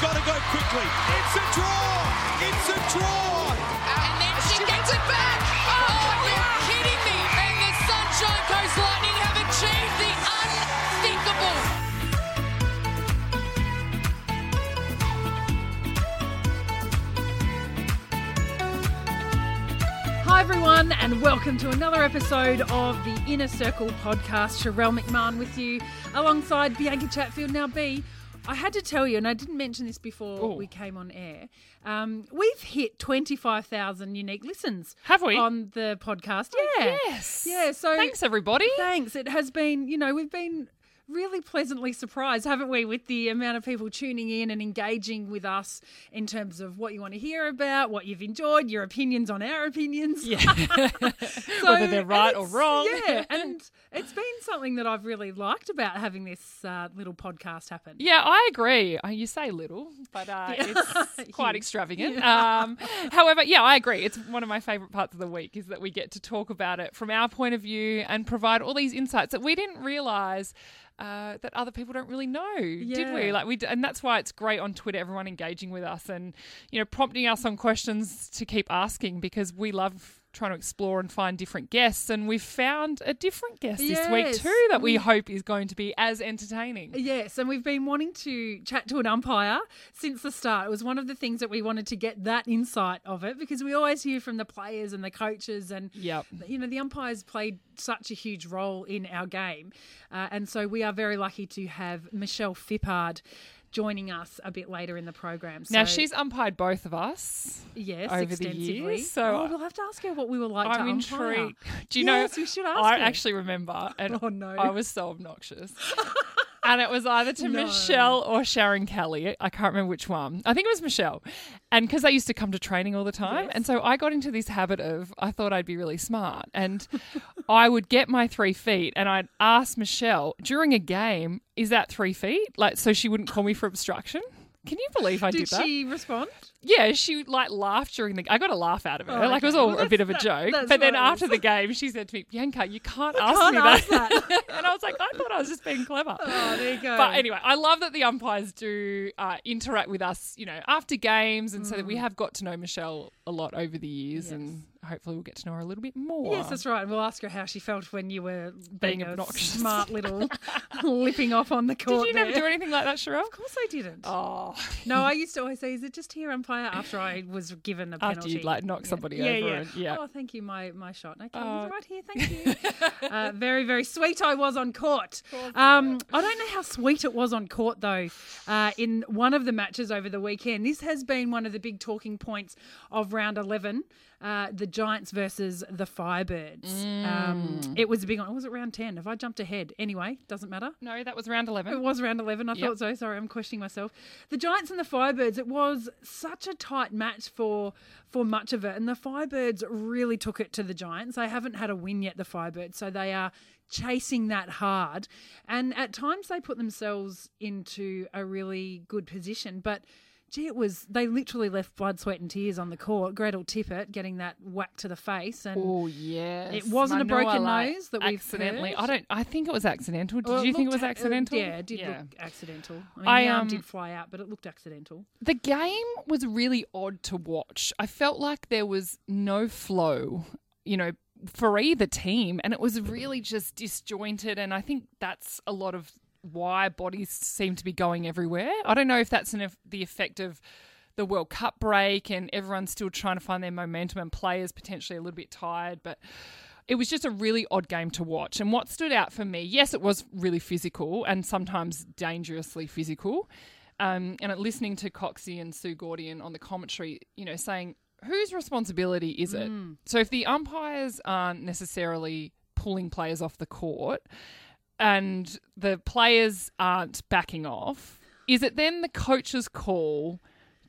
You've got to go quickly. It's a draw. It's a draw. And then she gets it back. Oh, oh you're kidding me. And the Sunshine Coast Lightning have achieved the unthinkable. Hi, everyone, and welcome to another episode of the Inner Circle podcast. Sharelle McMahon with you alongside Bianca Chatfield. Now, B, I had to tell you, and I didn't mention this before Oh. we came on air. Um, we've hit 25,000 unique listens. Have we? On the podcast. Yeah. Yes. Yeah, so thanks everybody. Thanks. It has been, you know, we've been really pleasantly surprised, haven't we, with the amount of people tuning in and engaging with us in terms of what you want to hear about, what you've enjoyed, your opinions on our opinions. Yeah. So- Whether they're right or wrong. Yeah, and it's been something that I've really liked about having this uh, little podcast happen. Yeah, I agree. Uh, You say little, but uh, it's quite extravagant. Um, however, yeah, I agree. It's one of my favourite parts of the week is that we get to talk about it from our point of view and provide all these insights that we didn't realise. Uh, that other people don't really know, did we? Like we, d- and that's why it's great on Twitter. Everyone engaging with us and you know prompting us on questions to keep asking because we love trying to explore and find different guests. And we've found a different guest this week too that we we- hope is going to be as entertaining. Yes, and we've been wanting to chat to an umpire since the start. It was one of the things that we wanted to get that insight of it because we always hear from the players and the coaches, and Yep. you know the umpires played such a huge role in our game, uh, and so we are very lucky to have Michelle Phippard joining us a bit later in the program. Now she's umpired both of us. yes over the extensively. years, so oh, we'll have to ask her what we were like to I'm intrigued. Do you Yes, know? we should ask I her. actually remember, and Oh, no. I was so obnoxious. and it was either to No. Michelle or Sharon Kelly. I can't remember which one. I think it was Michelle. And because they used to come to training all the time. Yes. And so I got into this habit of I thought I'd be really smart. And I would get my three feet and I'd ask Michelle during a game, is that three feet? Like, so she wouldn't call me for obstruction. Can you believe I did, Did that? she respond? Yeah, she like laughed during the. I got a laugh out of it. Oh, like it was all Well, a bit of a joke. that's But then after the game, she said to me, "Bianca, you can't ask can't me ask that." that. and I was like, "I thought I was just being clever." Oh, there you go. But anyway, I love that the umpires do uh, interact with us, you know, after games, and so that we Mm. have got to know Michelle a lot over the years, and hopefully we'll get to know her a little bit more. Yes, that's right. We'll ask her how she felt when you were being, Being a obnoxious. smart little lipping off on the court. Did you never do anything like that, Sharelle? Of course I didn't. Oh, No, I used to always say, "Is it just here, umpire?" After I was given a After penalty. you'd, like, knock Yeah. somebody yeah, over Yeah. and- yeah. Oh, thank you, my my shot. Okay, he's right here. Thank you. uh, very very sweet. I was on court. Um, I don't know how sweet it was on court though. Uh, in one of the matches over the weekend, this has been one of the big talking points of round eleven. Uh, the Giants versus the Firebirds. Um, Mm. it was a big one. Was it round 10? Have I jumped ahead? Anyway, doesn't matter. no, that was round 11. It was round 11. I Yep. thought so. Sorry, I'm questioning myself. The Giants and the Firebirds, it was such a tight match for for much of it. And the Firebirds really took it to the Giants. They haven't had a win yet, the Firebirds. So they are chasing that hard. And at times they put themselves into a really good position. But gee, it was, they literally left blood, sweat, and tears on the court. Gretel Tippett getting that whack to the face. And Oh yes, It wasn't a broken like, nose that we've accidentally. heard? I don't. I think it was accidental. Did Well, you think it was a- uh, accidental? yeah, it did look accidental. I mean, I, um, did fly out, but it looked accidental. The game was really odd to watch. I felt like there was no flow, you know, for either team, and it was really just disjointed. And I think that's a lot of why bodies seem to be going everywhere. I don't know if that's an, the effect of the World Cup break and everyone's still trying to find their momentum and players potentially a little bit tired, but it was just a really odd game to watch. And what stood out for me, yes, it was really physical and sometimes dangerously physical. Um, and listening to Coxie and Sue Gaudion on the commentary, you know, saying whose responsibility is it? So if the umpires aren't necessarily pulling players off the court and the players aren't backing off, is it then the coach's call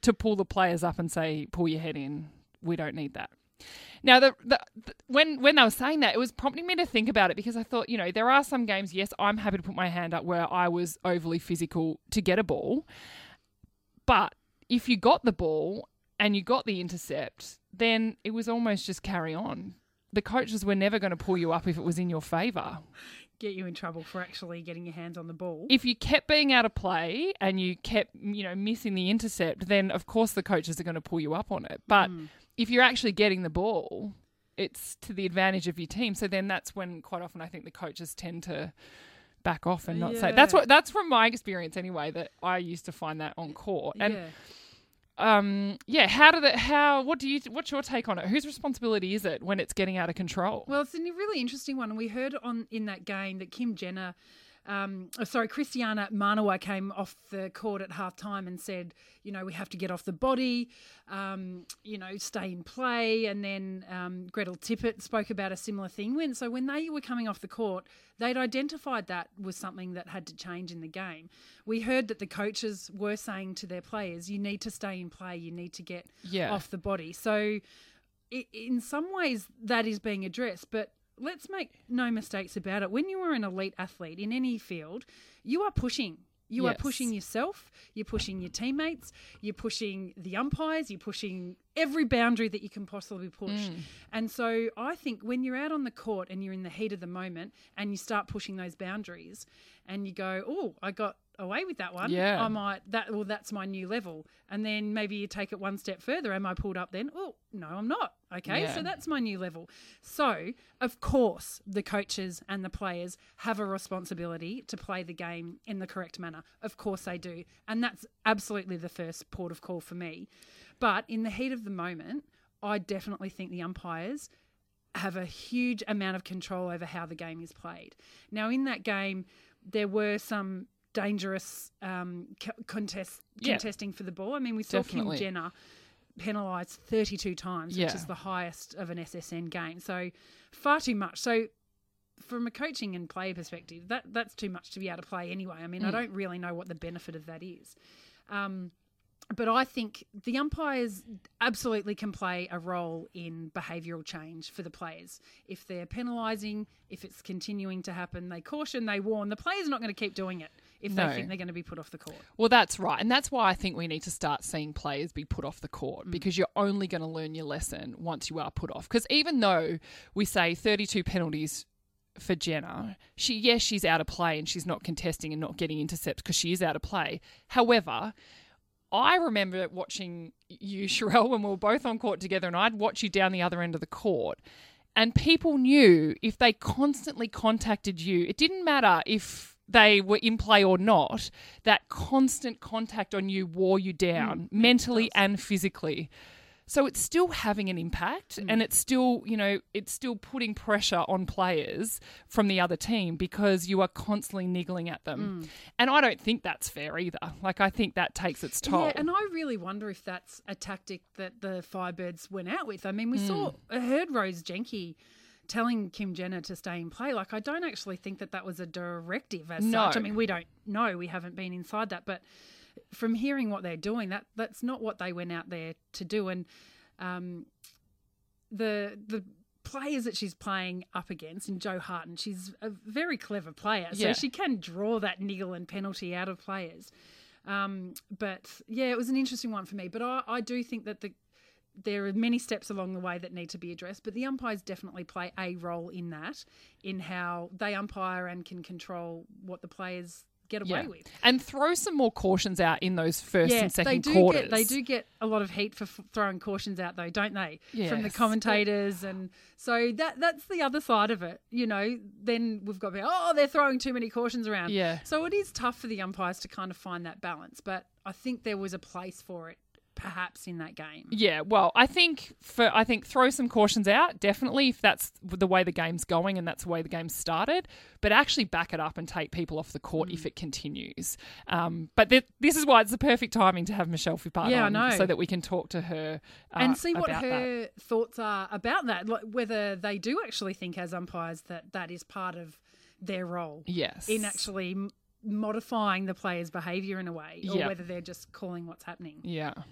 to pull the players up and say, "Pull your head in. We don't need that." Now, the, the, the when when they were saying that, it was prompting me to think about it because I thought, you know, there are some games. Yes, I'm happy to put my hand up where I was overly physical to get a ball, but if you got the ball and you got the intercept, then it was almost just carry on. The coaches were never going to pull you up if it was in your favour. Get you in trouble for actually getting your hands on the ball. if you kept being out of play and you kept, you know, missing the intercept, then of course the coaches are going to pull you up on it. But Mm. if you're actually getting the ball, it's to the advantage of your team. So then that's when quite often I think the coaches tend to back off and not say. That's what that's from my experience anyway that I used to find that on court. And yeah. Um yeah, how do the how what do you what's your take on it? Whose responsibility is it when it's getting out of control? Well, it's a really interesting one. We heard on in that game that Kim Jenner, um, oh, sorry, Kristiana Manu'a came off the court at half time and said, you know, we have to get off the body, um, you know, stay in play. And then um, Gretel Tippett spoke about a similar thing. When So when they were coming off the court, they'd identified that was something that had to change in the game. We heard that the coaches were saying to their players, you need to stay in play, you need to get Yeah. off the body. So in some ways that is being addressed, but let's make no mistakes about it. When you are an elite athlete in any field, you are pushing. You are pushing yourself, you're pushing your teammates, you're pushing the umpires, you're pushing every boundary that you can possibly push. Mm. And so I think when you're out on the court and you're in the heat of the moment and you start pushing those boundaries and you go, "Oh, I got away with that one. Yeah. I might that well that's my new level." And then maybe you take it one step further. Am I pulled up then? Oh, no, I'm not. Okay? Yeah. So that's my new level. So, of course, the coaches and the players have a responsibility to play the game in the correct manner. Of course they do. And that's absolutely the first port of call for me. But in the heat of the moment, I definitely think the umpires have a huge amount of control over how the game is played. Now, in that game, there were some dangerous um, co- contest Yeah. contesting for the ball. I mean, we saw Definitely. Kim Jenner penalised 32 times, Yeah. which is the highest of an SSN game. So far too much. So from a coaching and player perspective, that that's too much to be able to play anyway. I mean, I don't really know what the benefit of that is. Um, but I think the umpires absolutely can play a role in behavioural change for the players. If they're penalising, if it's continuing to happen, they caution, they warn. The player's not going to keep doing it if No. they think they're going to be put off the court. Well, that's right. And that's why I think we need to start seeing players be put off the court Mm. because you're only going to learn your lesson once you are put off. Because even though we say 32 penalties for Jenner, she yes, she's out of play and she's not contesting and not getting intercepts because she is out of play. However, I remember watching you, Sharelle, when we were both on court together, and I'd watch you down the other end of the court. And people knew if they constantly contacted you, it didn't matter if they were in play or not, that constant contact on you wore you down mm, mentally and physically. So it's still having an impact mm. and it's still, you know, it's still putting pressure on players from the other team because you are constantly niggling at them. Mm. And I don't think that's fair either. Like I think that takes its toll. Yeah, and I really wonder if that's a tactic that the Firebirds went out with. I mean, we saw. I heard Rose Jencke telling Kim Jenner to stay in play. Like, I don't actually think that that was a directive as No. such. I mean, we don't know. We haven't been inside that, but from hearing what they're doing, that that's not what they went out there to do. And um, the the players that she's playing up against, and Jo Harten, she's a very clever player, so Yeah. she can draw that niggle and penalty out of players. Um, but yeah, it was an interesting one for me. But I, I do think that the there are many steps along the way that need to be addressed, but the umpires definitely play a role in that, in how they umpire and can control what the players get away Yeah. with. And throw some more cautions out in those first Yeah, and second they do quarters. get they do get a lot of heat for f- throwing cautions out though, don't they? From the Yes. commentators and so that that's the other side of it. You know, then we've got to be, oh, they're throwing too many cautions around. Yeah. So it is tough for the umpires to kind of find that balance, but I think there was a place for it perhaps in that game. Yeah, well, I think for I think throw some cautions out definitely if that's the way the game's going and that's the way the game started, but actually back it up and take people off the court Mm. if it continues. Um, but th- this is why it's the perfect timing to have Michelle Phippard Yeah, I know. so that we can talk to her uh, and see what about that. her thoughts are about that, like whether they do actually think as umpires that that is part of their role Yes, in actually modifying the player's behaviour in a way, or Yeah. whether they're just calling what's happening. Yeah.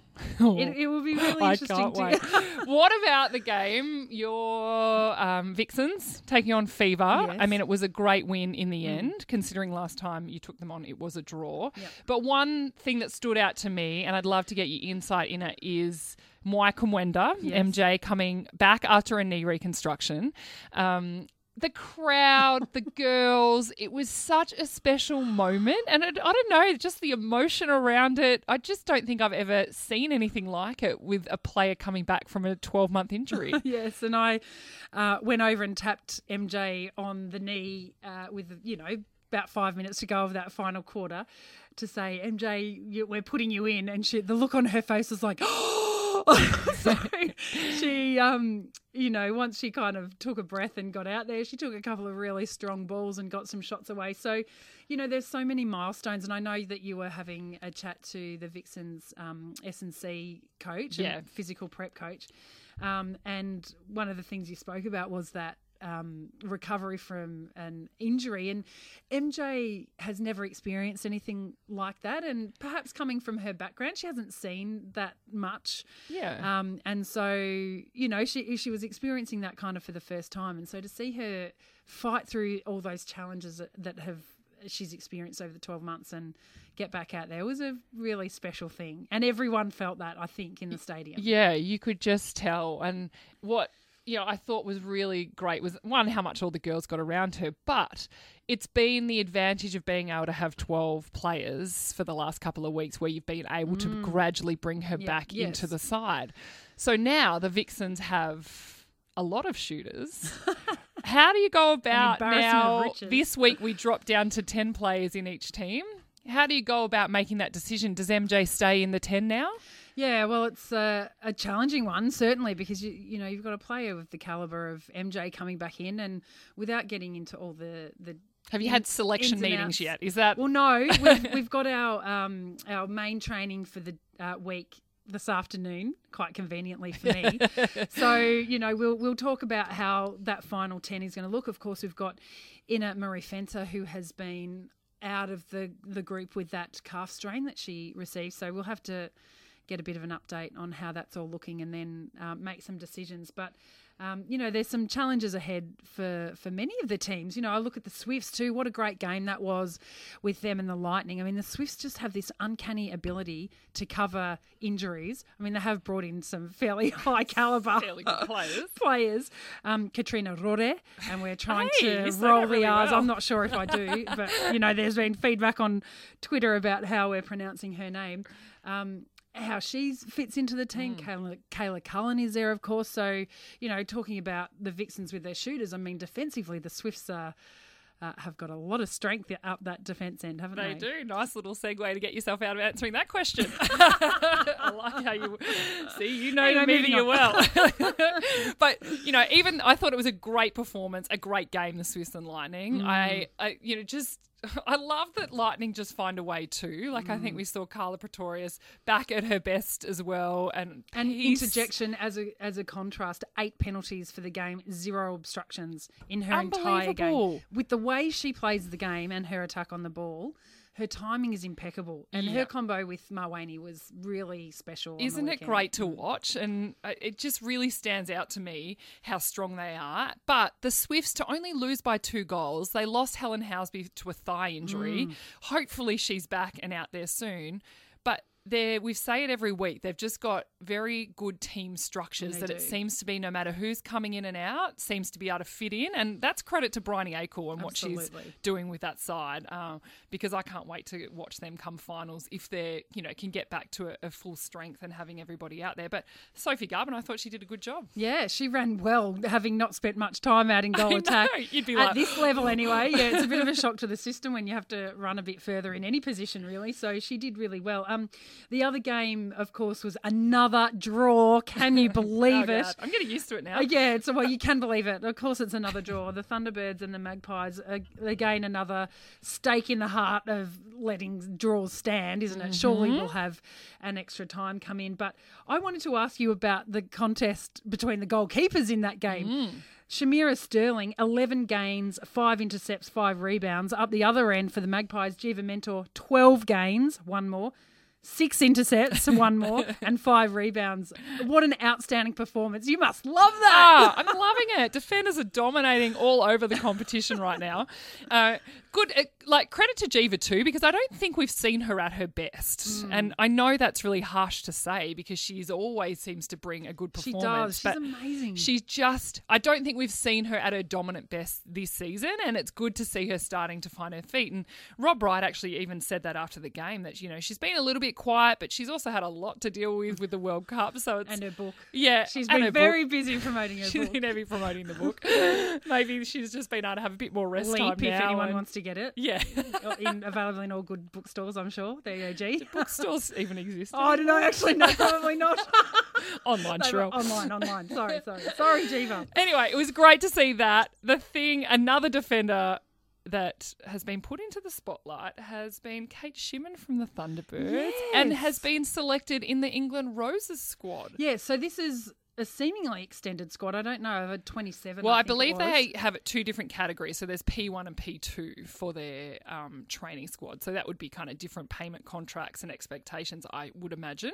It, it will be really I interesting can't to wait. what about the game? Your um, Vixens taking on Fever. I Yes. Mm. mean, it was a great win in the end, considering last time you took them on, it was a draw. Yep. But one thing that stood out to me, and I'd love to get your insight in it, is Mwai Kumwenda, Yes. MJ, coming back after a knee reconstruction. Um, the crowd, the girls, it was such a special moment. And it, I don't know, just the emotion around it. I just don't think I've ever seen anything like it with a player coming back from a 12 month injury. yes, and I uh, went over and tapped MJ on the knee uh, with, you know, about five minutes to go of that final quarter to say, MJ, we're putting you in. And she, the look on her face was like, so she, um, you know, once she kind of took a breath and got out there, she took a couple of really strong balls and got some shots away. So, you know, there's so many milestones, and I know that you were having a chat to the Vixens um, S and C coach, Yeah. and physical prep coach, um, and one of the things you spoke about was that um, recovery from an injury. And MJ has never experienced anything like that. And perhaps coming from her background, she hasn't seen that much. Yeah. Um, and so, you know, she she was experiencing that kind of for the first time. And so to see her fight through all those challenges that, that have she's experienced over the 12 months and get back out there was a really special thing. And everyone felt that, I think, in the stadium. Yeah, you could just tell. And what you know, I thought was really great was one how much all the girls got around her, but it's been the advantage of being able to have 12 players for the last couple of weeks where you've been able to gradually bring her Yeah, back yes. into the side. So now the Vixens have a lot of shooters. How do you go about now? This week we dropped down to 10 players in each team. How do you go about making that decision? Does MJ stay in the 10 now? Yeah, well, it's a, a challenging one certainly because you you know you've got a player with the caliber of MJ coming back in, and without getting into all the the Have you had selection meetings yet? Is that Well, no, we've, we've got our um, our main training for the uh, week this afternoon, quite conveniently for me. so you know, we'll we'll talk about how that final ten is going to look. Of course, we've got Inna Marie Fenter who has been out of the the group with that calf strain that she received. So we'll have to get a bit of an update on how that's all looking and then um, make some decisions. But um, you know, there's some challenges ahead for for many of the teams. You know, I look at the Swifts too. What a great game that was with them and the Lightning. I mean, the Swifts just have this uncanny ability to cover injuries. I mean, they have brought in some fairly high caliber fairly players? players. Um, Katrina Rore, and we're trying Hey, to roll really the R's. well. I'm not sure if I do, but you know, there's been feedback on Twitter about how we're pronouncing her name. Um, how she fits into the team. Mm. Kayla, Kayla Cullen is there, of course. So, you know, talking about the Vixens with their shooters, I mean, defensively, the Swifts are, uh, have got a lot of strength up that defence end, haven't they? They do. Nice little segue to get yourself out of answering that question. I like how you see you know Anyway, the moving media well. but you know, even I thought it was a great performance, a great game. The Swifts and Mm. Lightning. I, I, you know, just. I love that Lightning just find a way too. Like I Mm. think we saw Karla Pretorius back at her best as well, and And he's- interjection as a as a contrast, eight penalties for the game, zero obstructions in her entire game. With the way she plays the game and her attack on the ball, her timing is impeccable, and her combo with Maweni was really special. Isn't it great to watch? And uh, it just really stands out to me how strong they are. But the Swifts to only lose by two goals, they lost Helen Housby to a thigh injury. Mm. Hopefully she's back and out there soon. They we say it every week. They've just got very good team structures that it seems to be no matter who's coming in and out, seems to be able to fit in. And that's credit to Briony Akle and what she's doing with that side. Uh, because I can't wait to watch them come finals if they, you know, can get back to a, a full strength and having everybody out there. But Sophie Garbin, I thought she did a good job. Yeah, she ran well, having not spent much time out in goal attack. you'd be at like- this level anyway. Yeah, it's a bit of a shock to the system when you have to run a bit further in any position, really. So she did really well. Um, the other game, of course, was another draw. Can you believe Oh, it? God, I'm getting used to it now. Uh, yeah, it's well, you can believe it. Of course, it's another draw. The Thunderbirds and the Magpies again another stake in the heart of letting draws stand, isn't it? Surely we'll have an extra time come in. But I wanted to ask you about the contest between the goalkeepers in that game. Shamera Sterling, 11 gains, 5 intercepts, 5 rebounds. Up the other end for the Magpies, Geva Mentor, 12 gains, one more, six intercepts, one more, and five rebounds. What an outstanding performance. You must love that. Ah, I'm loving it. Defenders are dominating all over the competition right now. Uh, good, uh, like credit to Geva too, because I don't think we've seen her at her best. Hmm. And I know that's really harsh to say because she's always seems to bring a good performance. She does. She's but amazing. She's just, I don't think we've seen her at her dominant best this season. And it's good to see her starting to find her feet. And Rob Wright actually even said that after the game that, you know, she's been a little bit quiet, but she's also had a lot to deal with with the World Cup. So it's. and her book. yeah, she's been her book. very busy promoting her She's book. been heavy promoting the book. Maybe she's just been able to have a bit more rest time Leap if now. anyone and- wants to get it. Yeah. in, available in all good bookstores, I'm sure. There you go, G. Bookstores even exist. Oh, I don't know. Actually, no, probably not. Online, sure. online, online. Sorry, sorry. Sorry, Geva. Anyway, it was great to see that. The thing, another defender that has been put into the spotlight has been Kate Shimmin from the Thunderbirds and has been selected in the England Roses squad. Yeah, so this is a seemingly extended squad. I don't know, of 27. Well, I, it believe they have it two different categories. So there's P1 and P2 for their um, training squad. So that would be kind of different payment contracts and expectations, I would imagine.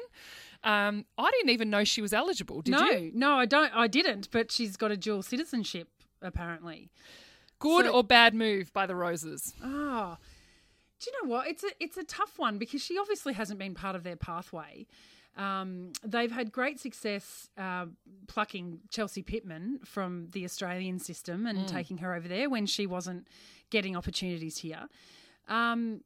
Um, I didn't even know she was eligible. Did no, you? no, I don't. I didn't, but she's got a dual citizenship apparently. Good So- or bad move by the Roses? Ah, do you know what? It's a it's a tough one because she obviously hasn't been part of their pathway. Um, they've had great success uh, plucking Chelsea Pittman from the Australian system and taking her over there when she wasn't getting opportunities here. Um,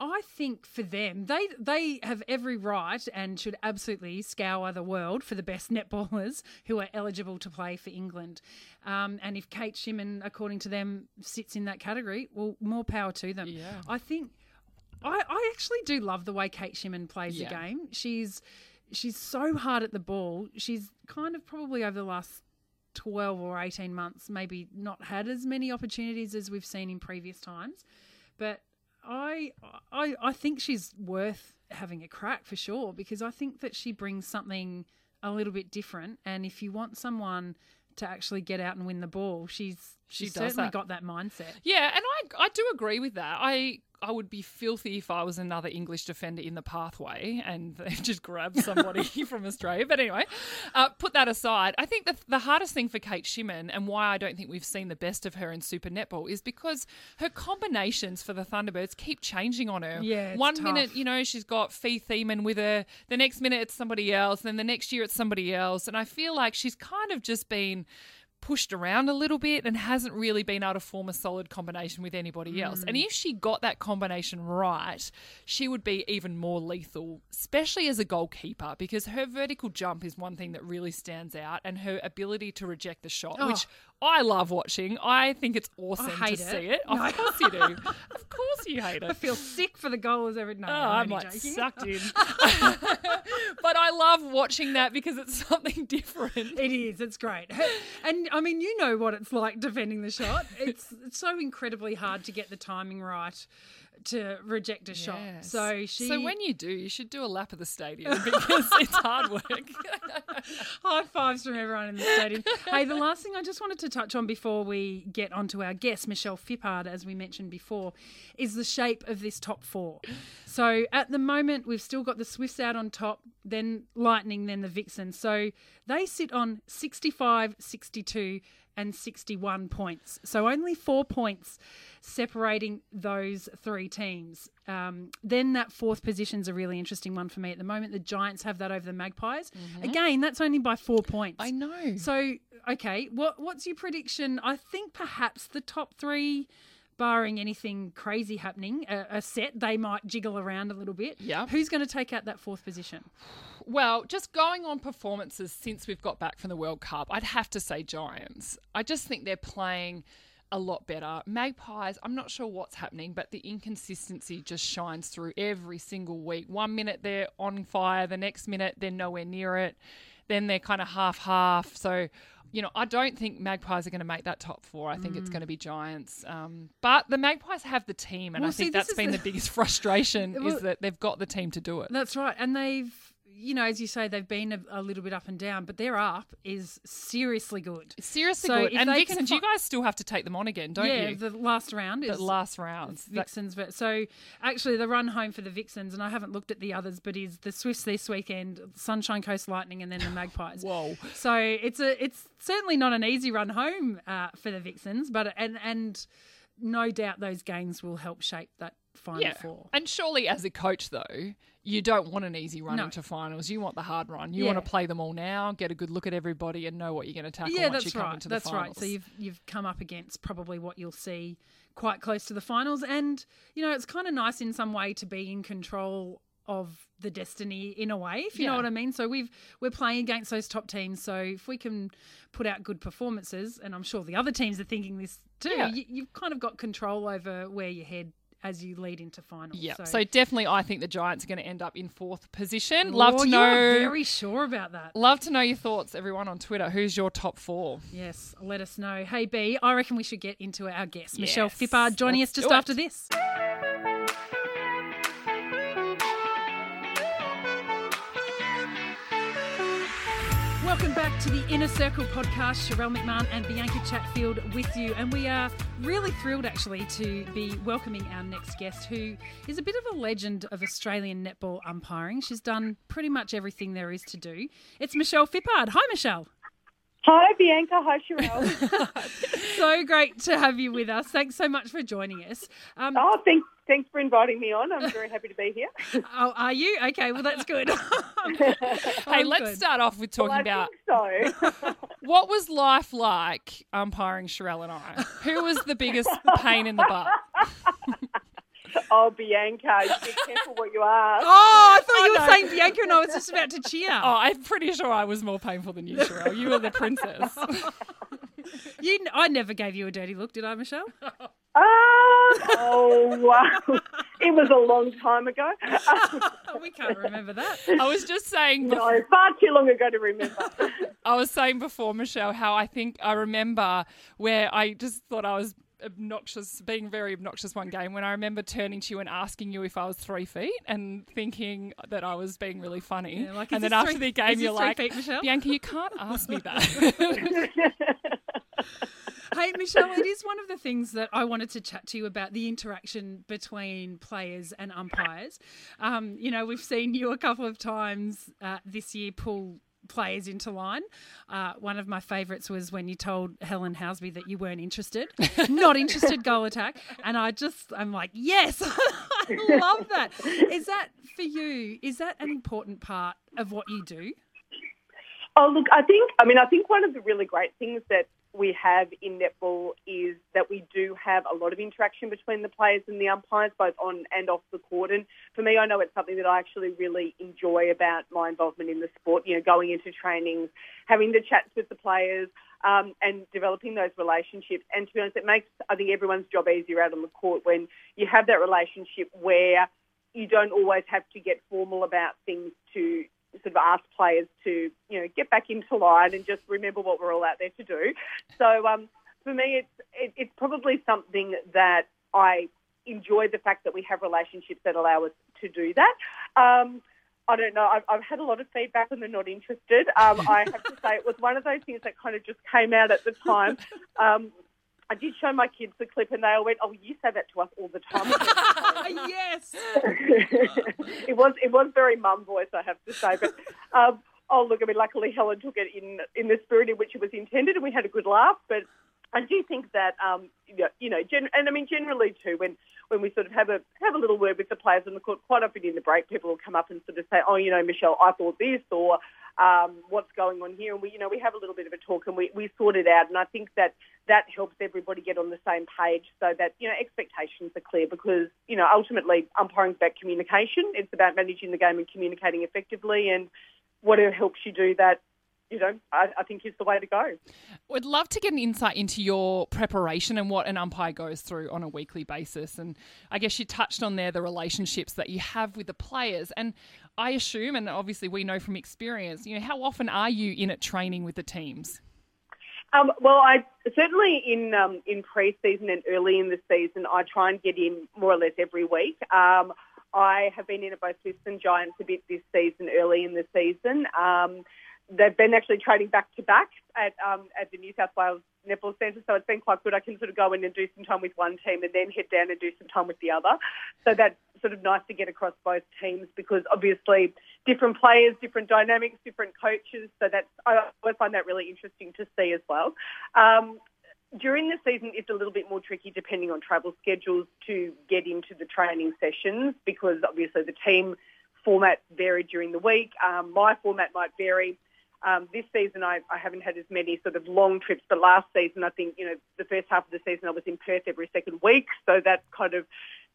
I think for them, they they have every right and should absolutely scour the world for the best netballers who are eligible to play for England. Um, and if Kate Shimmin, according to them, sits in that category, well, more power to them. Yeah. I think I, I actually do love the way Kate Shimmin plays Yeah. the game. She's she's so hard at the ball. She's kind of probably over the last 12 or 18 months maybe not had as many opportunities as we've seen in previous times. But I I I think she's worth having a crack for sure because I think that she brings something a little bit different and if you want someone to actually get out and win the ball, she's She does certainly that. got that mindset. Yeah, and I I do agree with that. I I would be filthy if I was another English defender in the pathway and they just grabbed somebody from Australia. But anyway, uh, put that aside. I think the the hardest thing for Kate Shimmin and why I don't think we've seen the best of her in Super Netball is because her combinations for the Thunderbirds keep changing on her. Yeah, one tough. minute you know she's got Fee Thiemann with her, the next minute it's somebody else, then the next year it's somebody else, and I feel like she's kind of just been pushed around a little bit and hasn't really been able to form a solid combination with anybody else. And mm. if she got that combination right, she would be even more lethal, especially as a goalkeeper, because her vertical jump is one thing that really stands out and her ability to reject the shot, Oh. which I love watching. I think it's awesome hate to it. see it. Of No. course you do. Of course you hate it. I feel sick for the goalers every night. Oh, I'm like sucked in. but I love watching that because it's something different. It is. It's great. And I mean, you know what it's like defending the shot. It's, it's so incredibly hard to get the timing right to reject a shot. Yes. So she So when you do, you should do a lap of the stadium because it's hard work. high fives from everyone in the stadium. hey, the last thing I just wanted to touch on before we get onto our guest, Michelle Phippard, as we mentioned before, is the shape of this top four. So at the moment, we've still got the Swifts out on top, then Lightning, then the Vixen. So they sit on 65, 62, and 61 points. So only four points separating those three teams. Um, then that fourth position's a really interesting one for me at the moment. The Giants have that over the Magpies. Again, that's only by four points. I know. So, okay, what what's your prediction? I think perhaps the top three, barring anything crazy happening, a, a set they might jiggle around a little bit. Yeah. Who's going to take out that fourth position? Well, just going on performances since we've got back from the World Cup, I'd have to say Giants. I just think they're playing a lot better. Magpies, I'm not sure what's happening, but the inconsistency just shines through every single week. One minute they're on fire, the next minute they're nowhere near it. Then they're kind of half half. So, you know, I don't think Magpies are going to make that top four. I think it's going to be Giants. Um, but the Magpies have the team, and Well, I think see, that's been the- the biggest frustration Well- is that they've got the team to do it. That's right, and they've you know, as you say, they've been a, a little bit up and down, but their up is seriously good. Seriously So good. And Vixens, can you guys still have to take them on again, don't yeah, you? the last round is the last rounds. That- Vixens. But so actually, the run home for the Vixens, and I haven't looked at the others, but is the Swifts this weekend, Sunshine Coast Lightning, and then the Magpies. Whoa. So it's a it's certainly not an easy run home uh, for the Vixens, but and and no doubt those games will help shape that final yeah. four. And surely, as a coach, though, you don't want an easy run No. into finals. You want the hard run. You Yeah. want to play them all now, get a good look at everybody, and know what you're going to tackle Yeah, once that's you come right. into the That's finals. right. So you've you've come up against probably what you'll see quite close to the finals, and you know it's kind of nice in some way to be in control of the destiny in a way, if you know what I mean. So we've we're playing against those top teams. So if we can put out good performances, and I'm sure the other teams are thinking this too, Yeah. you, you've kind of got control over where you head as you lead into finals. Yeah. So, So, definitely, I think the Giants are going to end up in fourth position. Oh, Love Oh, to know. You're very sure about that. Love to know your thoughts, everyone on Twitter. Who's your top four? Yes, let us know. Hey B, I reckon we should get into our guest, Michelle Yes, Phippard, joining let's us just after this. Back to the Inner Circle podcast. Sharelle McMahon and Bianca Chatfield with you. And we are really thrilled actually to be welcoming our next guest, who is a bit of a legend of Australian netball umpiring. She's done pretty much everything there is to do. It's Michelle Phippard. Hi, Michelle. Hi, Bianca. Hi, Sharelle. so great to have you with us. Thanks so much for joining us. Um, oh, thanks, thanks for inviting me on. I'm very happy to be here. oh, are you okay? Well, that's good. Hey, I'm let's good. start off with talking I about think so. what was life like umpiring Sharelle and I? Who was the biggest pain in the butt? Oh, Bianca, be careful what you ask. Oh, I thought you Oh, were no. saying Bianca, and I was just about to cheer. Oh, I'm pretty sure I was more painful than you, Sharelle. You were the princess. You, I never gave you a dirty look, did I, Michelle? Ah, oh, wow. It was a long time ago. we can't remember that. I was just saying. no, far too long ago to remember. I was saying before, Michelle, how I think I remember where I just thought I was obnoxious, being very obnoxious one game when I remember turning to you and asking you if I was three feet and thinking that I was being really funny. Yeah, like, and then after three- the game, you're like, feet, Michelle? Bianca, you can't ask me that. Hey, Michelle, it is one of the things that I wanted to chat to you about the interaction between players and umpires. Um, you know, we've seen you a couple of times uh, this year pull players into line. Uh, one of my favourites was when you told Helen Housby that you weren't interested, not interested, goal attack. And I just, I'm like, yes, I love that. Is that for you? Is that an important part of what you do? Oh, look, I think, I mean, I think one of the really great things that we have in netball is that we do have a lot of interaction between the players and the umpires, both on and off the court. And for me, I know it's something that I actually really enjoy about my involvement in the sport, you know, going into trainings, having the chats with the players, um, and developing those relationships. And to be honest, it makes, I think, everyone's job easier out on the court when you have that relationship where you don't always have to get formal about things to sort of ask players to, you know, get back into line and just remember what we're all out there to do. So um, for me, it's it, it's probably something that I enjoy the fact that we have relationships that allow us to do that. Um, I don't know. I've, I've had a lot of feedback and they're not interested. Um, I have to say it was one of those things that kind of just came out at the time. Um, I did show my kids the clip and they all went, "Oh, you say that to us all the time." yes. it was it was very mum voice, I have to say. But um, oh, look, I mean, luckily Helen took it in in the spirit in which it was intended, and we had a good laugh. But I do think that um, you know, you know gen- and I mean generally too, when when we sort of have a have a little word with the players on the court, quite often in the break, people will come up and sort of say, "Oh, you know, Michelle, I thought this," or um, "What's going on here?" And we, you know, we have a little bit of a talk and we we sort it out. And I think that that helps everybody get on the same page so that you know expectations are clear because you know ultimately umpiring is about communication. It's about managing the game and communicating effectively, and whatever helps you do that. You know, I, I think is the way to go. Would love to get an insight into your preparation and what an umpire goes through on a weekly basis. And I guess you touched on there the relationships that you have with the players. And I assume, and obviously we know from experience, you know, how often are you in at training with the teams? Um, well, I certainly in um, in pre-season and early in the season, I try and get in more or less every week. Um, I have been in at both Swifts and Giants a bit this season, early in the season. Um, they've been actually trading back to back at um, at the New South Wales Netball Centre, so it's been quite good. I can sort of go in and do some time with one team and then head down and do some time with the other. So that's sort of nice to get across both teams because obviously different players, different dynamics, different coaches. So that's I always find that really interesting to see as well. Um, during the season, it's a little bit more tricky depending on travel schedules to get into the training sessions because obviously the team format varied during the week. Um, my format might vary. Um, this season, I, I, haven't had as many sort of long trips, but last season, I think, you know, the first half of the season, I was in Perth every second week. So that kind of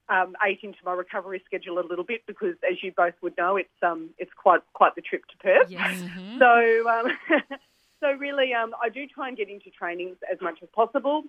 um, ate into my recovery schedule a little bit because, as you both would know, it's um, it's quite quite the trip to Perth. Yes. Mm-hmm. So, um, so really, um, I do try and get into trainings as much as possible.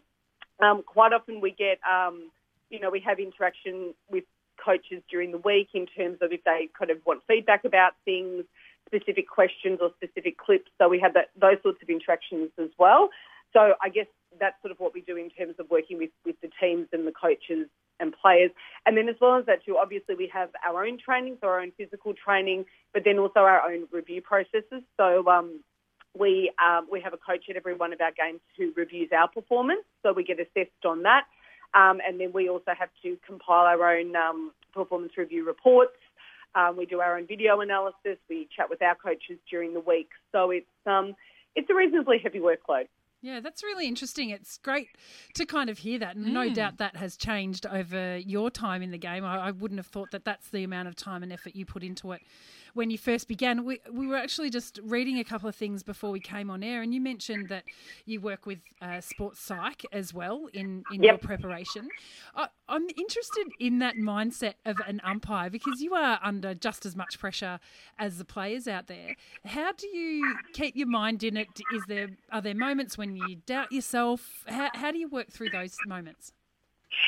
Um, quite often, we get, um, you know, we have interaction with coaches during the week in terms of if they kind of want feedback about things specific questions or specific clips. So we have that, those sorts of interactions as well. So I guess that's sort of what we do in terms of working with, with the teams and the coaches and players. And then as well as that too, obviously we have our own training, so our own physical training, but then also our own review processes. So um, we um, we have a coach at every one of our games who reviews our performance, so we get assessed on that. Um, and then we also have to compile our own um, performance review reports um, we do our own video analysis. We chat with our coaches during the week. So it's um, it's a reasonably heavy workload. Yeah, that's really interesting. It's great to kind of hear that. No Mm. doubt that has changed over your time in the game. I, I wouldn't have thought that that's the amount of time and effort you put into it when you first began. We, we were actually just reading a couple of things before we came on air, and you mentioned that you work with uh, sports psych as well in, in your preparation. I, I'm interested in that mindset of an umpire because you are under just as much pressure as the players out there. How do you keep your mind in it? Is there are there moments when you doubt yourself? How, how do you work through those moments?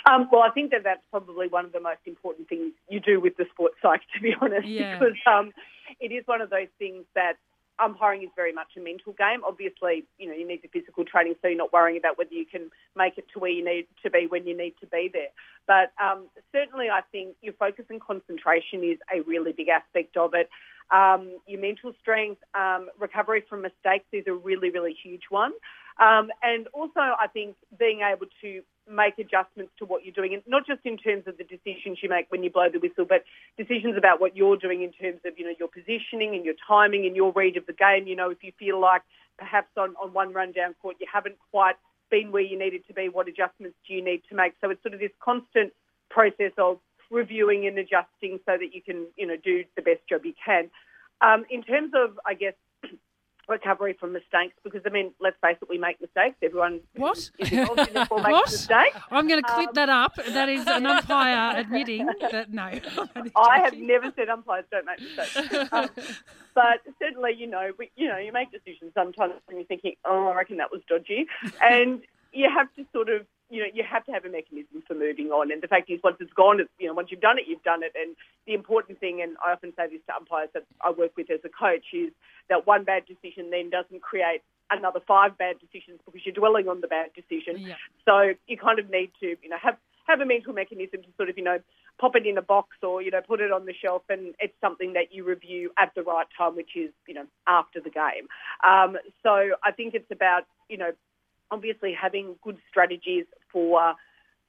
Um, well, I think that that's probably one of the most important things you do with the sports psych, to be honest, Yeah. because um, it is one of those things that umpiring is very much a mental game. Obviously, you know, you need the physical training, so you're not worrying about whether you can make it to where you need to be when you need to be there. But um, certainly, I think your focus and concentration is a really big aspect of it. Um, your mental strength, um, recovery from mistakes is a really, really huge one. Um, and also, I think being able to make adjustments to what you're doing, and not just in terms of the decisions you make when you blow the whistle, but decisions about what you're doing in terms of you know your positioning and your timing and your read of the game. You know, if you feel like perhaps on, on one run down court you haven't quite been where you needed to be, what adjustments do you need to make? So it's sort of this constant process of reviewing and adjusting so that you can you know do the best job you can. Um, in terms of, I guess, recovery from mistakes, because I mean, let's face it, we make mistakes. Everyone What? is involved in What? makes mistakes. I'm going to clip Um, that up. That is an umpire admitting that no. I have never said umpires don't make mistakes. Um, but certainly, you know, we, you know, you make decisions sometimes and you're thinking, oh, I reckon that was dodgy, and you have to sort of, you know, you have to have a mechanism for moving on. And the fact is, once it's gone, it's, you know, once you've done it, you've done it. And the important thing, and I often say this to umpires that I work with as a coach, is that one bad decision then doesn't create another five bad decisions because you're dwelling on the bad decision. Yeah. So you kind of need to, you know, have have a mental mechanism to sort of, you know, pop it in a box or you know put it on the shelf, and it's something that you review at the right time, which is you know after the game. Um, so I think it's about you know obviously having good strategies for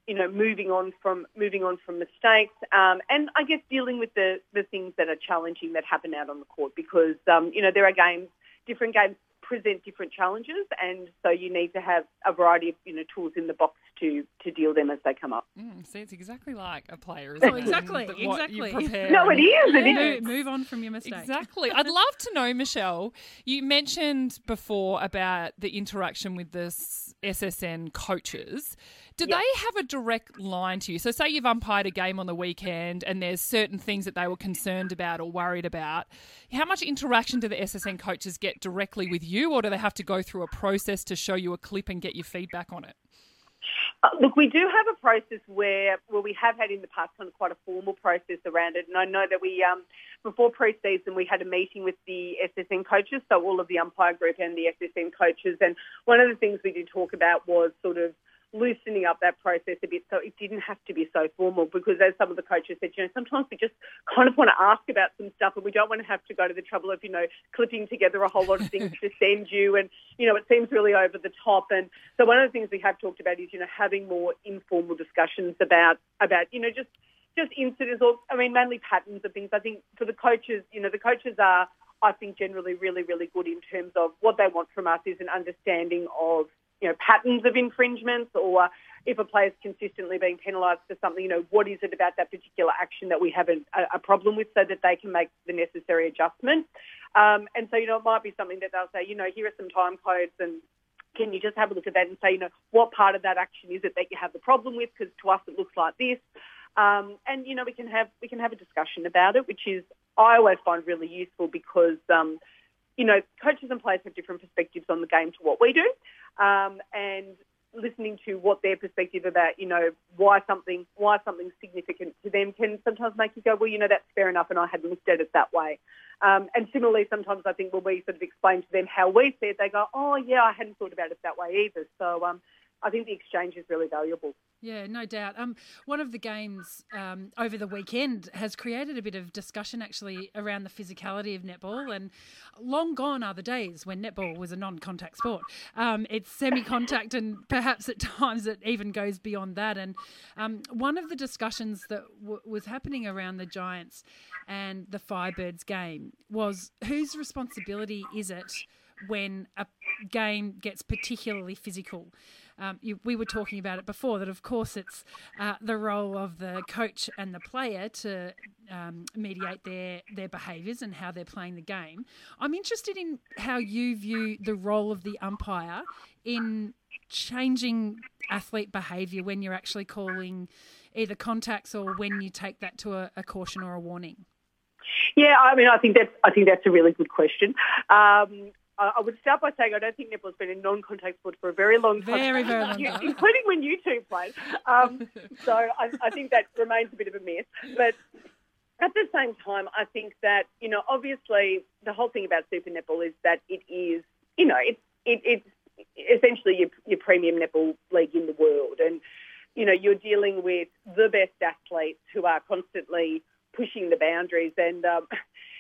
you know moving on from moving on from mistakes, um, and I guess dealing with the the things that are challenging that happen out on the court because um, you know there are games, different games present different challenges, and so you need to have a variety of you know tools in the box to to deal them as they come up. Mm, see, it's exactly like a player, isn't Oh, it? exactly, And what you exactly. prepare No, it and- is. It Move, is. move on from your mistake. Exactly. I'd love to know, Michelle. You mentioned before about the interaction with the SSN coaches. Do Yeah. they have a direct line to you? So, say you've umpired a game on the weekend and there's certain things that they were concerned about or worried about. How much interaction do the SSN coaches get directly with you, or do they have to go through a process to show you a clip and get your feedback on it? Uh, look, we do have a process where, where we have had in the past kind of quite a formal process around it. And I know that we, um, before pre-season, we had a meeting with the SSN coaches, so all of the umpire group and the SSN coaches. And one of the things we did talk about was sort of loosening up that process a bit so it didn't have to be so formal because as some of the coaches said, you know, sometimes we just kind of want to ask about some stuff and we don't want to have to go to the trouble of, you know, clipping together a whole lot of things to send you and, you know, it seems really over the top. And so one of the things we have talked about is, you know, having more informal discussions about, about, you know, just just incidents or I mean mainly patterns of things. I think for the coaches, you know, the coaches are I think generally really, really good in terms of what they want from us is an understanding of you know, patterns of infringements or if a player is consistently being penalised for something, you know, what is it about that particular action that we have a, a problem with so that they can make the necessary adjustment. Um, and so, you know, it might be something that they'll say, you know, here are some time codes and can you just have a look at that and say, you know, what part of that action is it that you have the problem with? Because to us it looks like this. Um, and you know, we can have we can have a discussion about it, which is I always find really useful because um, you know, coaches and players have different perspectives on the game to what we do, um, and listening to what their perspective about, you know, why something why something's significant to them can sometimes make you go, well, you know, that's fair enough, and I hadn't looked at it that way. Um, and similarly, sometimes I think when we sort of explain to them how we see it, they go, oh, yeah, I hadn't thought about it that way either. So um, I think the exchange is really valuable. Yeah, no doubt. Um, one of the games um, over the weekend has created a bit of discussion actually around the physicality of netball, and long gone are the days when netball was a non-contact sport. Um, it's semi-contact, and perhaps at times it even goes beyond that. And um, one of the discussions that w- was happening around the Giants and the Firebirds game was whose responsibility is it when a game gets particularly physical? Um, you, we were talking about it before that, of course, it's uh, the role of the coach and the player to um, mediate their their behaviours and how they're playing the game. I'm interested in how you view the role of the umpire in changing athlete behaviour when you're actually calling either contacts or when you take that to a, a caution or a warning. Yeah, I mean, I think that's I think that's a really good question. Um, I would start by saying I don't think netball's been in non-contact sport for a very long time. Very, very long time. Including when you two played. Um, so I, I, think that remains a bit of a myth. But at the same time, I think that, you know, obviously the whole thing about Super Netball is that it is, you know, it, it, it's essentially your, your premium netball league in the world. And, you know, you're dealing with the best athletes who are constantly pushing the boundaries. And, um,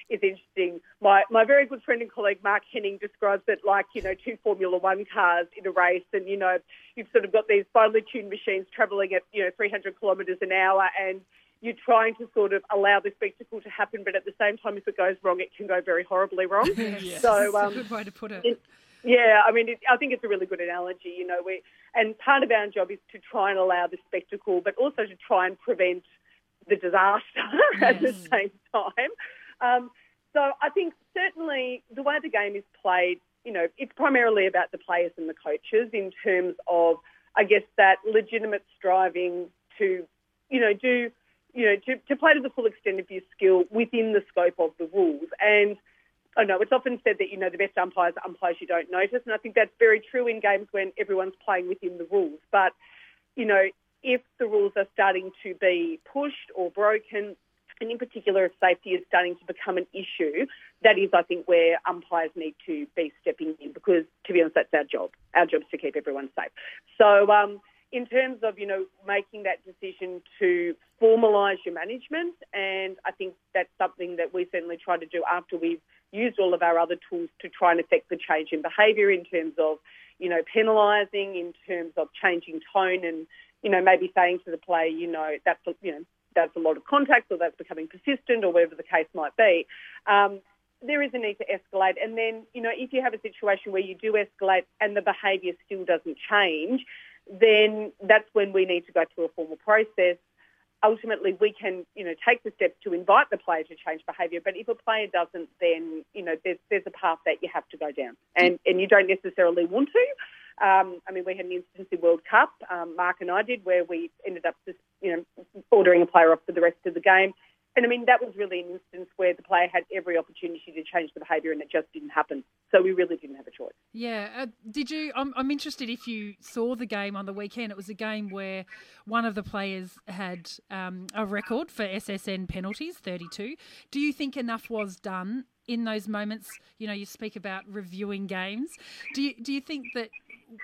is interesting. My my very good friend and colleague Mark Henning describes it like you know two Formula One cars in a race, and you know you've sort of got these finely tuned machines travelling at you know 300 kilometres an hour, and you're trying to sort of allow the spectacle to happen, but at the same time, if it goes wrong, it can go very horribly wrong. yes. So, um, good way to put it. it yeah, I mean, it, I think it's a really good analogy. You know, we and part of our job is to try and allow the spectacle, but also to try and prevent the disaster yes. at the same time. Um, so I think certainly the way the game is played, you know, it's primarily about the players and the coaches in terms of, I guess, that legitimate striving to, you know, do, you know, to, to play to the full extent of your skill within the scope of the rules. And I know it's often said that, you know, the best umpires are umpires you don't notice. And I think that's very true in games when everyone's playing within the rules. But, you know, if the rules are starting to be pushed or broken, and in particular, if safety is starting to become an issue, that is, I think, where umpires need to be stepping in because, to be honest, that's our job. Our job is to keep everyone safe. So, um, in terms of you know making that decision to formalise your management, and I think that's something that we certainly try to do after we've used all of our other tools to try and affect the change in behaviour in terms of you know penalising, in terms of changing tone, and you know maybe saying to the player, you know that's you know that's a lot of contact or that's becoming persistent or whatever the case might be, um, there is a need to escalate. And then, you know, if you have a situation where you do escalate and the behaviour still doesn't change, then that's when we need to go through a formal process. Ultimately, we can, you know, take the steps to invite the player to change behaviour. But if a player doesn't, then, you know, there's, there's a path that you have to go down. And, and you don't necessarily want to. Um, I mean, we had an instance in World Cup, um, Mark and I did, where we ended up just, you know, ordering a player off for the rest of the game. And I mean, that was really an instance where the player had every opportunity to change the behaviour and it just didn't happen. So we really didn't have a choice. Yeah. Uh, did you? I'm, I'm interested if you saw the game on the weekend. It was a game where one of the players had um, a record for SSN penalties, 32. Do you think enough was done in those moments? You know, you speak about reviewing games. Do you, do you think that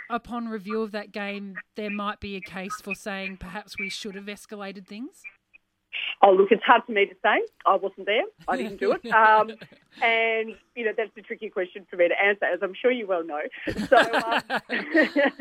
upon review of that game, there might be a case for saying perhaps we should have escalated things? Oh, look, it's hard for me to say. I wasn't there. I didn't do it. Um, and, you know, that's a tricky question for me to answer, as I'm sure you well know. So, um,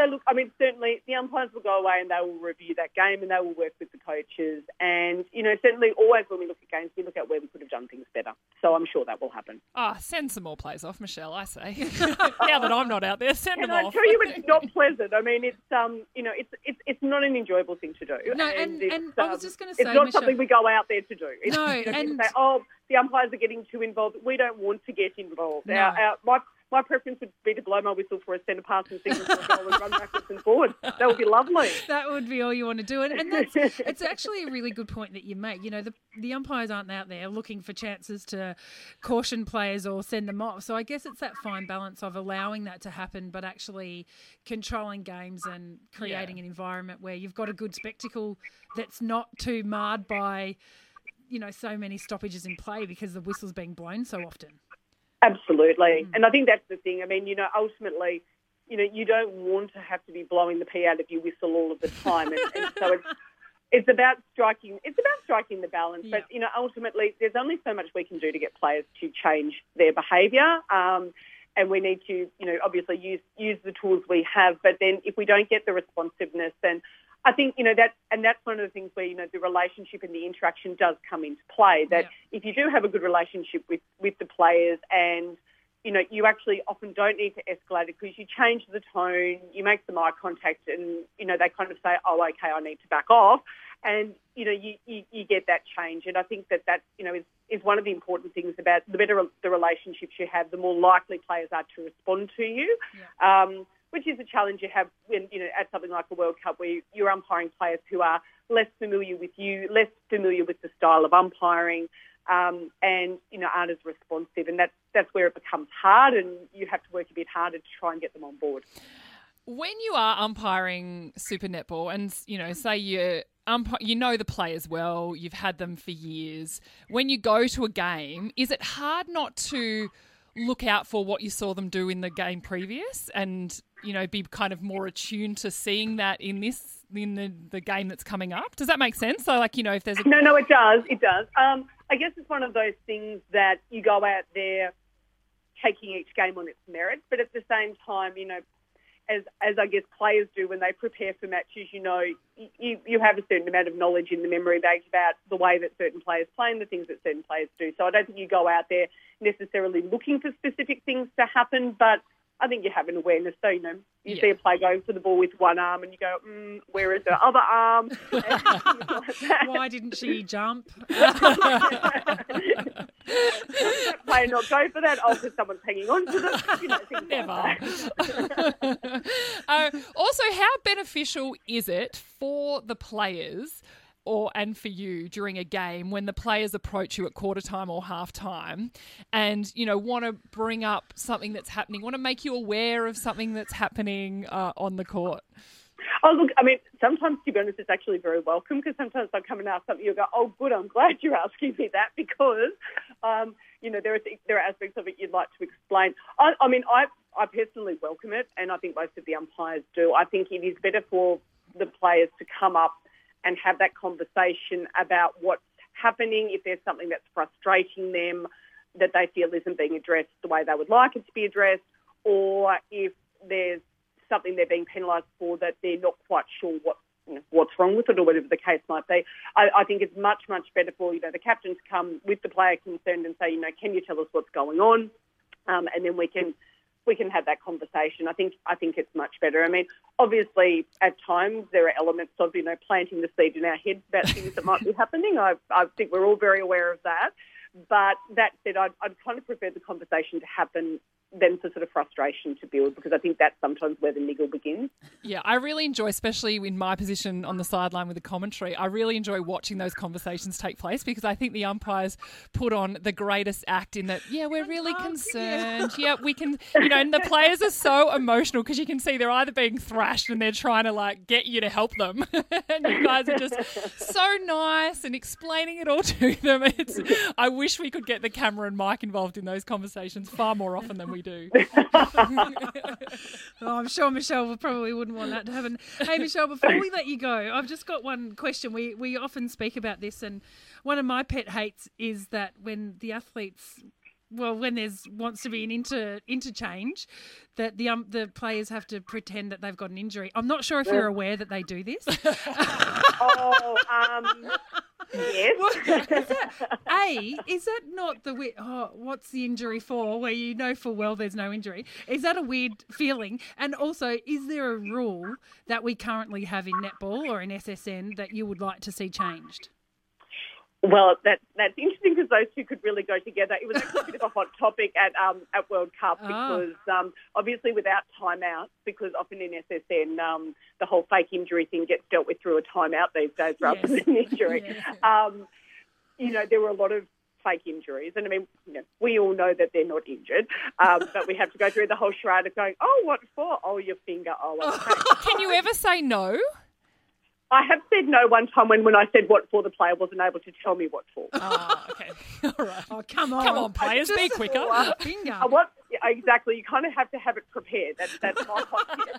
So, look, I mean, certainly the umpires will go away and they will review that game and they will work with the coaches. And, you know, certainly always when we look at games, we look at where we could have done things better. So I'm sure that will happen. Ah, send some more plays off, Michelle, I say. now that I'm not out there, send And them I off. I tell you, it's not pleasant. I mean, it's um, you know, it's it's it's not an enjoyable thing to do. No, and- it's, and I was um, just gonna say, it's not Michelle- something we go out there to do. It's, No, you know, and- say, oh, the umpires are getting too involved. We don't want to get involved. No. Our, our, my my preference would be to blow my whistle for a centre pass and signal for a goal and run backwards and forwards. That would be lovely. that would be all you want to do. And, and that's it's actually a really good point that you make. You know, the the umpires aren't out there looking for chances to caution players or send them off. So I guess it's that fine balance of allowing that to happen, but actually controlling games and creating an environment where you've got a good spectacle that's not too marred by, you know, so many stoppages in play because the whistle's being blown so often. Absolutely. And I think that's the thing. I mean, you know, ultimately, you know, you don't want to have to be blowing the pee out of your whistle all of the time. And, and so it's, it's about striking, it's about striking the balance. But, you know, ultimately, there's only so much we can do to get players to change their behaviour. Um, and we need to, you know, obviously use use the tools we have. But then if we don't get the responsiveness, then I think, you know, that, and that's one of the things where, you know, the relationship and the interaction does come into play. That if you do have a good relationship with, with the players and, you know, you actually often don't need to escalate it because you change the tone, you make some eye contact and, you know, they kind of say, oh, okay, I need to back off. And, you know, you, you, you get that change. And I think that that, you know, is, is one of the important things about the better the relationships you have, the more likely players are to respond to you. Um, which is a challenge you have when, you know, at something like a World Cup where you're umpiring players who are less familiar with you, less familiar with the style of umpiring, um, and, you know, aren't as responsive. And that's, that's where it becomes hard and you have to work a bit harder to try and get them on board. when you are umpiring Super Netball, and you know, say you ump- you know the players well, you've had them for years. When you go to a game, is it hard not to look out for what you saw them do in the game previous, and you know, be kind of more attuned to seeing that in this in the, the game that's coming up? Does that make sense? So, like, you know, if there's a No, no, it does. It does. Um, I guess it's one of those things that you go out there taking each game on its merits, but at the same time, you know, as as I guess players do when they prepare for matches, you know, you you have a certain amount of knowledge in the memory bank about the way that certain players play and the things that certain players do. So I don't think you go out there necessarily looking for specific things to happen, but I think you have an awareness. So, you know, you Yeah. see a player going for the ball with one arm and you go, mm, where is the other arm? Like. Why didn't she jump? player not go for that? Oh, because someone's hanging on to them. You know, things like Never. uh, also, how beneficial is it for the players or and for you during a game when the players approach you at quarter time or half time and you know want to bring up something that's happening, want to make you aware of something that's happening uh, on the court? Oh, look, I mean, sometimes, to be honest, it's actually very welcome because sometimes I come and ask something, you go, oh, good, I'm glad you're asking me that because, um, you know, there are, th- there are aspects of it you'd like to explain. I, I mean, I, I personally welcome it, and I think most of the umpires do. I think it is better for the players to come up and have that conversation about what's happening, if there's something that's frustrating them that they feel isn't being addressed the way they would like it to be addressed, or if there's something they're being penalised for that they're not quite sure what what's wrong with it or whatever the case might be. I, I think it's much much better for you know the captain to come with the player concerned and say you know can you tell us what's going on, um, and then we can we can have that conversation. I think I think it's much better. I mean, obviously at times there are elements of you know planting the seed in our heads about things that might be happening. I, I think we're all very aware of that. But that said, I'd, I'd kind of prefer the conversation to happen than for sort of frustration to build because I think that's sometimes where the niggle begins. Yeah, I really enjoy, especially in my position on the sideline with the commentary, I really enjoy watching those conversations take place because I think the umpires put on the greatest act in that, yeah, we're really concerned. Yeah, we can, you know, and the players are so emotional because you can see they're either being thrashed and they're trying to like get you to help them. and you guys are just so nice and explaining it all to them. It's, I wish we could get the camera and mic involved in those conversations far more often than we we do. Oh, I'm sure Michelle will probably wouldn't want that to happen. Hey, Michelle, before we let you go, I've just got one question. We we often speak about this, and one of my pet hates is that when the athletes, well, when there's wants to be an inter interchange, that the um, the players have to pretend that they've got an injury. I'm not sure if you're aware that they do this. Oh, um, yes. Is that, a, is that not the we- oh, what's the injury for? Where you know full well there's no injury. Is that a weird feeling? And also, is there a rule that we currently have in netball or in SSN that you would like to see changed? Well, that, that's interesting because those two could really go together. It was actually a bit of a hot topic at um, at World Cup Ah. because um, obviously without timeouts, because often in SSN um, the whole fake injury thing gets dealt with through a timeout these days rather Yes. than an injury. Yes. Um, you know, there were a lot of fake injuries, and I mean, you know, we all know that they're not injured, um, but we have to go through the whole charade of going, "Oh, what for? Oh, your finger. Oh, okay." Can you ever say no? I have said no one time when, when I said what for, the player wasn't able to tell me what for. Ah, okay. All right. Oh, come on. Come on, players, be quicker. a Finger. Uh, what yeah, exactly? You kind of have to have it prepared. That's that's my hot tip.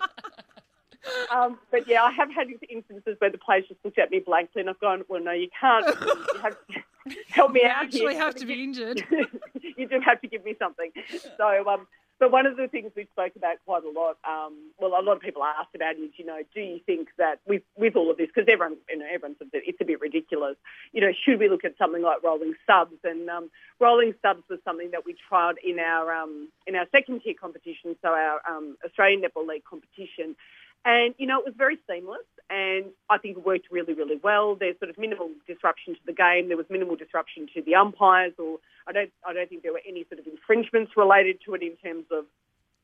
Um, but yeah, I have had instances where the players just looked at me blankly, and I've gone, "Well, no, you can't. You have to help me You out. You actually here. have to be injured. you do have to give me something." So, um, but one of the things we spoke about quite a lot, um, well, a lot of people asked about is, you know, do you think that with with all of this, because everyone, you know, everyone says it's a bit ridiculous. You know, should we look at something like rolling subs? And um, rolling subs was something that we tried in our um, in our second tier competition, so our um, Australian Netball League competition. And, you know, it was very seamless and I think it worked really, really well. There's sort of minimal disruption to the game. There was minimal disruption to the umpires or I don't, I don't think there were any sort of infringements related to it in terms of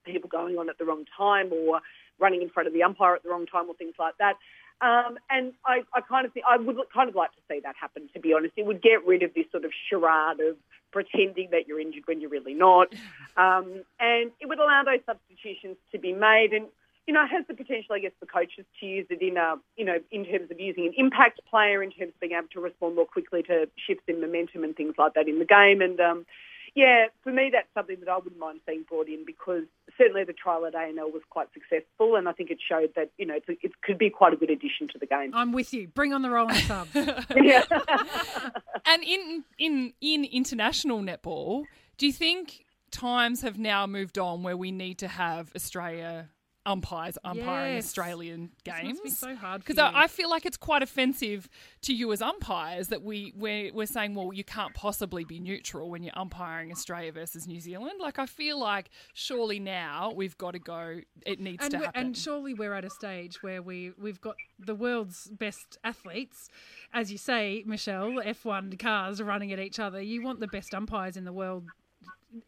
people going on at the wrong time or running in front of the umpire at the wrong time or things like that. Um, and I, I kind of think I would kind of like to see that happen. To be honest, it would get rid of this sort of charade of pretending that you're injured when you're really not, um, and it would allow those substitutions to be made. And you know, has the potential, I guess, for coaches to use it in a, you know, in terms of using an impact player, in terms of being able to respond more quickly to shifts in momentum and things like that in the game. And um, yeah, for me, that's something that I wouldn't mind seeing brought in because certainly the trial at ANL was quite successful, and I think it showed that you know it's a, it could be quite a good addition to the game. I'm with you. Bring on the rolling subs. yeah. And in in in international netball, do you think times have now moved on where we need to have Australia umpires umpiring Yes. Australian games? be so hard Because. I, I feel like it's quite offensive to you as umpires that we we're, we're saying, well, you can't possibly be neutral when you're umpiring Australia versus New Zealand. Like I feel like surely now we've got to go. It needs and, to happen. and surely we're at a stage where we we've got the world's best athletes, as you say, Michelle. F1 cars running at each other. You want the best umpires in the world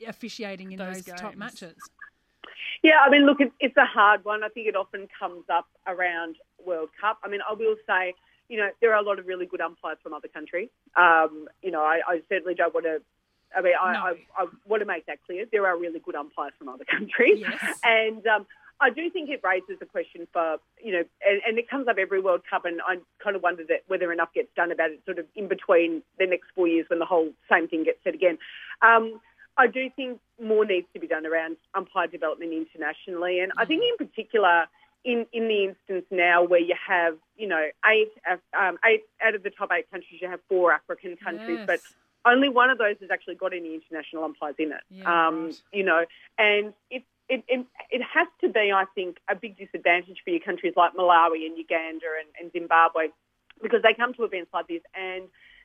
officiating in Those those, top matches. Yeah, I mean, look, it, it's a hard one. I think it often comes up around World Cup. I mean, I will say, you know, there are a lot of really good umpires from other countries. Um, you know, I, I certainly don't want to. I mean, I, No. I, I want to make that clear. There are really good umpires from other countries, Yes. and um, I do think it raises a question for you know, and, and it comes up every World Cup, and I kind of wonder that whether enough gets done about it, sort of in between the next four years when the whole same thing gets said again. Um, I do think more needs to be done around umpire development internationally, and I think in particular in, in the instance now where you have you know eight um, eight out of the top eight countries, you have four African countries, Yes. but only one of those has actually got any international umpires in it. Um. You know, and it, it it it has to be, I think, a big disadvantage for your countries like Malawi and Uganda and, and Zimbabwe because they come to events like this and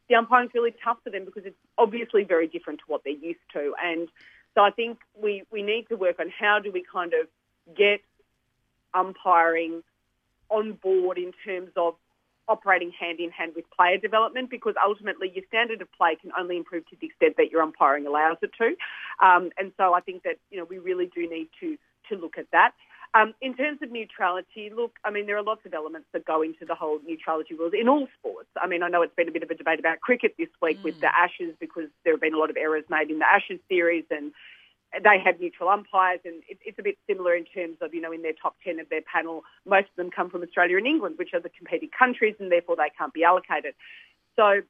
the umpiring's really tough for them because it's obviously very different to what they're used to. And so I think we, we need to work on how do we kind of get umpiring on board in terms of operating hand in hand with player development because ultimately your standard of play can only improve to the extent that your umpiring allows it to. Um, and so I think that, you know, we really do need to, to look at that. Um, in terms of neutrality, look, I mean, there are lots of elements that go into the whole neutrality rules in all sports. I mean, I know it's been a bit of a debate about cricket this week with the Ashes because there have been a lot of errors made in the Ashes series and they have neutral umpires, and it, it's a bit similar in terms of, you know, in their top 10 of their panel, most of them come from Australia and England, which are the competing countries, and therefore they can't be allocated. So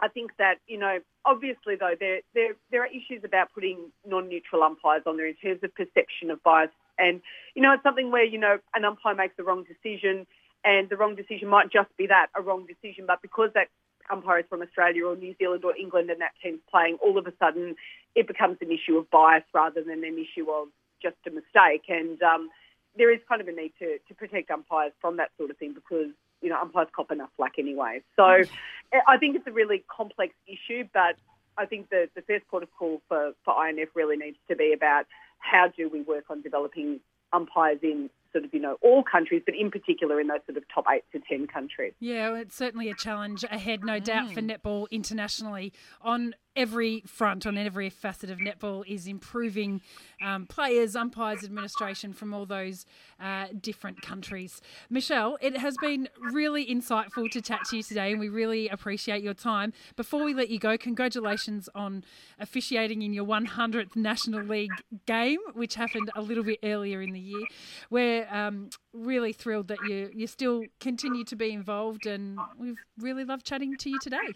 I think that you know, obviously though, there there there are issues about putting non-neutral umpires on there in terms of perception of bias, and you know, it's something where you know an umpire makes the wrong decision, and the wrong decision might just be that a wrong decision, but because that umpire is from Australia or New Zealand or England and that team's playing, all of a sudden it becomes an issue of bias rather than an issue of just a mistake, and um, there is kind of a need to to protect umpires from that sort of thing because you know, umpires cop enough flack anyway. So I think it's a really complex issue, but I think the, the first port of call for, for INF really needs to be about how do we work on developing umpires in sort of, you know, all countries, but in particular in those sort of top eight to 10 countries. Yeah, well, it's certainly a challenge ahead, no doubt, for mm. netball internationally on every front, on every facet of netball, is improving um, players, umpires, administration from all those uh, different countries. Michelle, it has been really insightful to chat to you today, and we really appreciate your time. Before we let you go, congratulations on officiating in your 100th National League game, which happened a little bit earlier in the year. We're um, really thrilled that you you still continue to be involved, and we've really loved chatting to you today.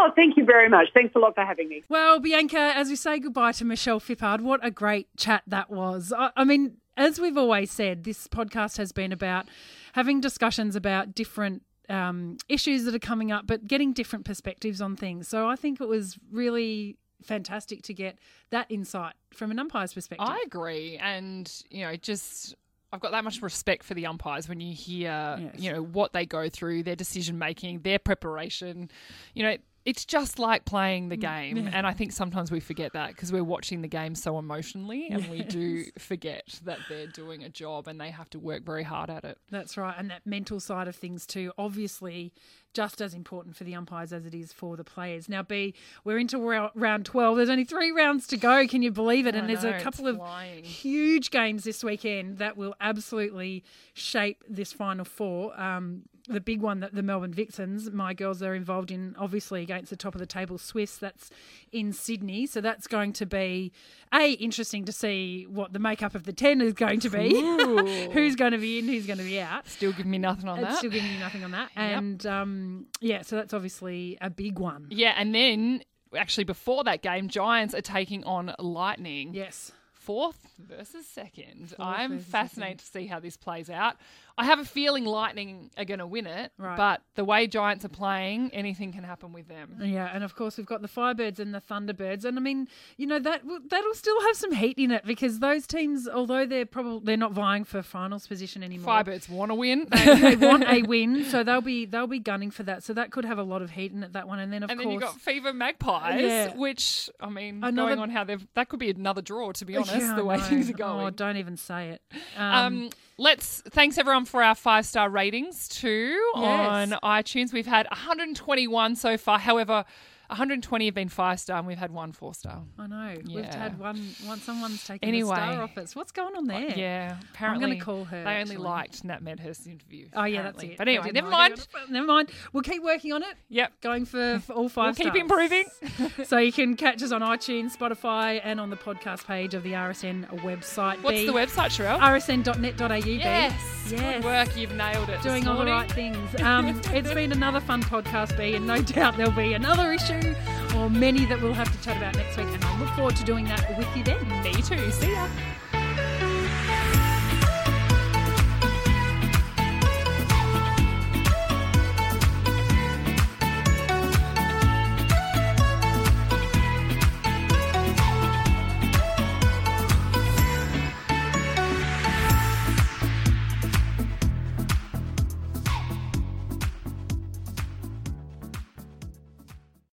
Oh, thank you very much. Thanks a lot for having me. Well, Bianca, as we say goodbye to Michelle Phippard, what a great chat that was. I, I mean, as we've always said, this podcast has been about having discussions about different um, issues that are coming up, but getting different perspectives on things. So I think it was really fantastic to get that insight from an umpire's perspective. I agree. And, you know, just I've got that much respect for the umpires when you hear, Yes. you know, what they go through, their decision making, their preparation. You know, it's just like playing the Mm, game. And I think sometimes we forget that because we're watching the game so emotionally and we do forget that they're doing a job and they have to work very hard at it. That's right. And that mental side of things, too, obviously just as important for the umpires as it is for the players. Now, B, we're into round 12. There's only three rounds to go. Can you believe it? And there's a couple of flying. huge games this weekend that will absolutely shape this final four. Um, the big one that the Melbourne Vixens, my girls are involved in, obviously against the top of the table Swifts. That's in Sydney, so that's going to be a interesting to see what the makeup of the ten is going to be. who's going to be in, who's going to be out. Still giving me nothing on It's that. still giving me nothing on that, and um, yeah, so that's obviously a big one. yeah, and then actually before that game, Giants are taking on Lightning. Yes. fourth versus second. I'm versus fascinated to see how this plays out. I have a feeling Lightning are going to win it, Right. but the way Giants are playing, anything can happen with them. Yeah, and of course we've got the Firebirds and the Thunderbirds, and I mean, you know that that'll still have some heat in it because those teams, although they're probably they're not vying for finals position anymore, Firebirds want to win. they want a win, so they'll be they'll be gunning for that. So that could have a lot of heat in it. That one, and then of and then course you got Fever Magpies, Yeah. which I mean, Another- going on how they've that could be another draw. To be honest, Yeah, the way things are going. Oh, don't even say it. Um, let's thanks everyone for our five star ratings too Yes. on iTunes. We've had 121 so far. However, 120 have been five star, and we've had one four star. I know we've had one. One someone's taken Anyway. the star off us. What's going on there? Yeah, I'm apparently going to call her. They only actually. liked Nat Medhurst's interview. Oh yeah, that's it. But anyway, never like mind. Never mind. We'll keep working on it. Yep. Going for, for all We'll five keep improving. so you can catch us on iTunes, Spotify, and on the podcast page of the RSN website. What's B, the website, Sharelle? rsn.net.au. B. yes. Yes. Good work. You've nailed it. Doing all the right things. Um, it's been another fun podcast, B, and no doubt there'll be another issue or many that we'll have to chat about next week. And I look forward to doing that with you then. Me too. See ya.